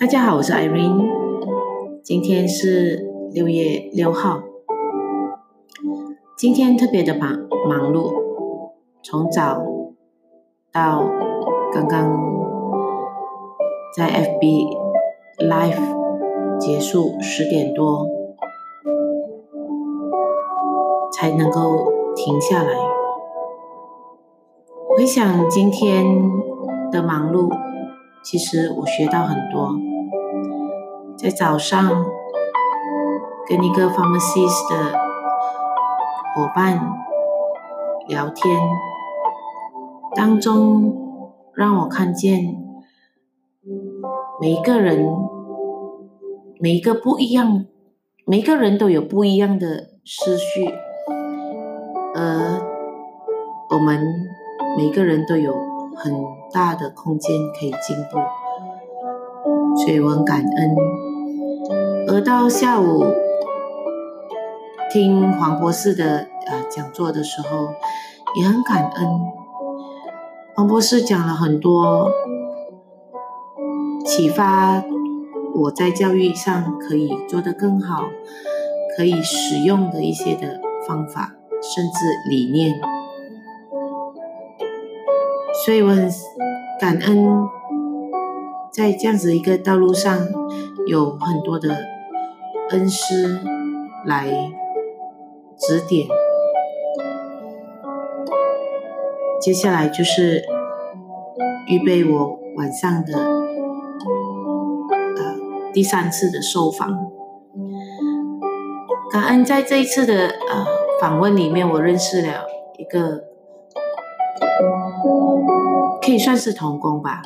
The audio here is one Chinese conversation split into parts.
大家好，我是 Irene，今天是六月六号，今天特别的忙忙碌，从早到刚刚在 FB Live 结束十点多才能够停下来，回想今天的忙碌。其实我学到很多，在早上跟一个 pharmacist 的伙伴聊天当中，让我看见每一个人，每一个不一样，每个人都有不一样的思绪，而我们每个人都有。很大的空间可以进步，所以我很感恩。而到下午听黄博士的呃讲座的时候，也很感恩。黄博士讲了很多启发我在教育上可以做得更好，可以使用的一些的方法，甚至理念。所以我很感恩，在这样子一个道路上，有很多的恩师来指点。接下来就是预备我晚上的呃第三次的受访。感恩在这一次的呃访问里面，我认识了一个。可以算是同工吧，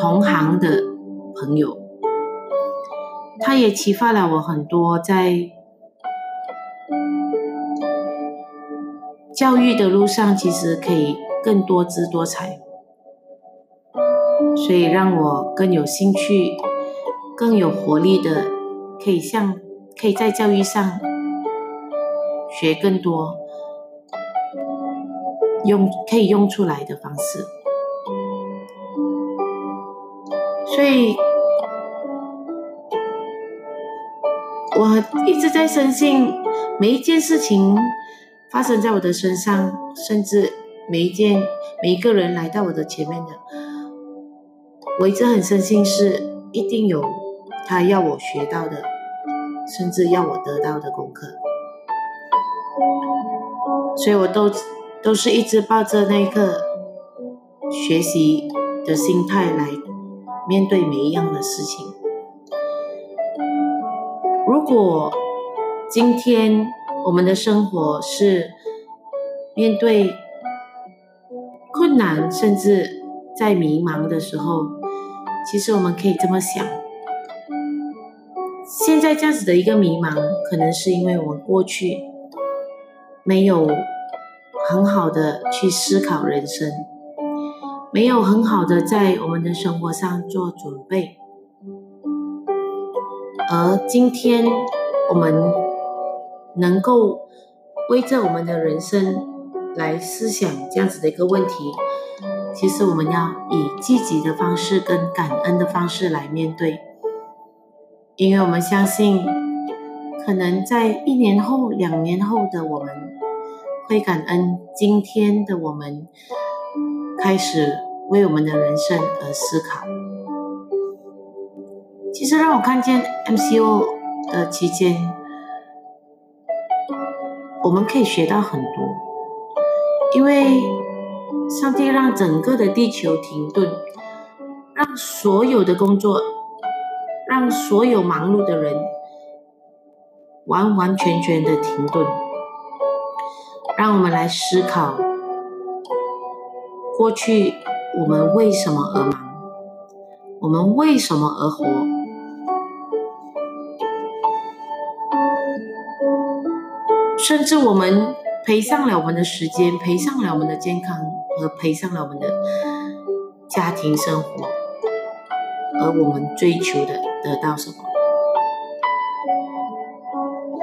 同行的朋友，他也启发了我很多，在教育的路上，其实可以更多姿多彩，所以让我更有兴趣、更有活力的，可以像可以在教育上学更多，用可以用出来的方式。所以，我一直在深信，每一件事情发生在我的身上，甚至每一件每一个人来到我的前面的，我一直很深信是一定有他要我学到的，甚至要我得到的功课。所以我都都是一直抱着那个学习的心态来。面对每一样的事情，如果今天我们的生活是面对困难，甚至在迷茫的时候，其实我们可以这么想：现在这样子的一个迷茫，可能是因为我们过去没有很好的去思考人生。没有很好的在我们的生活上做准备，而今天我们能够为着我们的人生来思想这样子的一个问题，其实我们要以积极的方式跟感恩的方式来面对，因为我们相信，可能在一年后、两年后的我们会感恩今天的我们。开始为我们的人生而思考。其实让我看见 MCO 的期间，我们可以学到很多，因为上帝让整个的地球停顿，让所有的工作，让所有忙碌的人完完全全的停顿，让我们来思考。过去我们为什么而忙？我们为什么而活？甚至我们赔上了我们的时间，赔上了我们的健康，和赔上了我们的家庭生活，而我们追求的得到什么？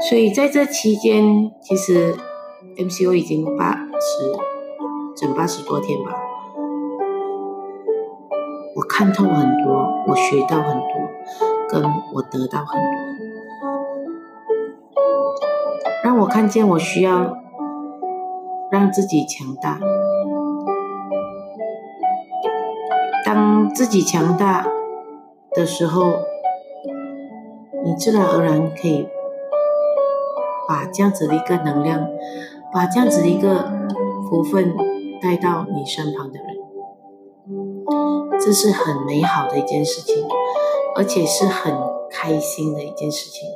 所以在这期间，其实 MCO 已经八十整八十多天吧。我看透很多，我学到很多，跟我得到很多，让我看见我需要让自己强大。当自己强大的时候，你自然而然可以把这样子的一个能量，把这样子一个福分带到你身旁的人。这是很美好的一件事情，而且是很开心的一件事情。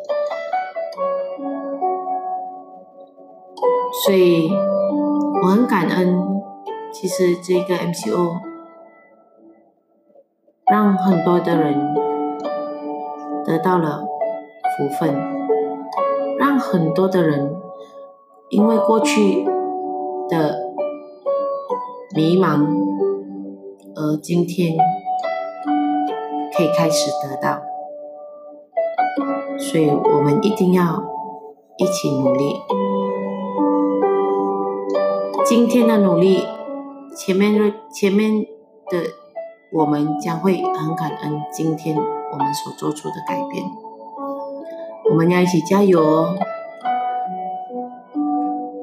所以我很感恩，其实这个 MCO 让很多的人得到了福分，让很多的人因为过去的迷茫。而今天可以开始得到，所以我们一定要一起努力。今天的努力，前面的前面的我们将会很感恩今天我们所做出的改变。我们要一起加油哦！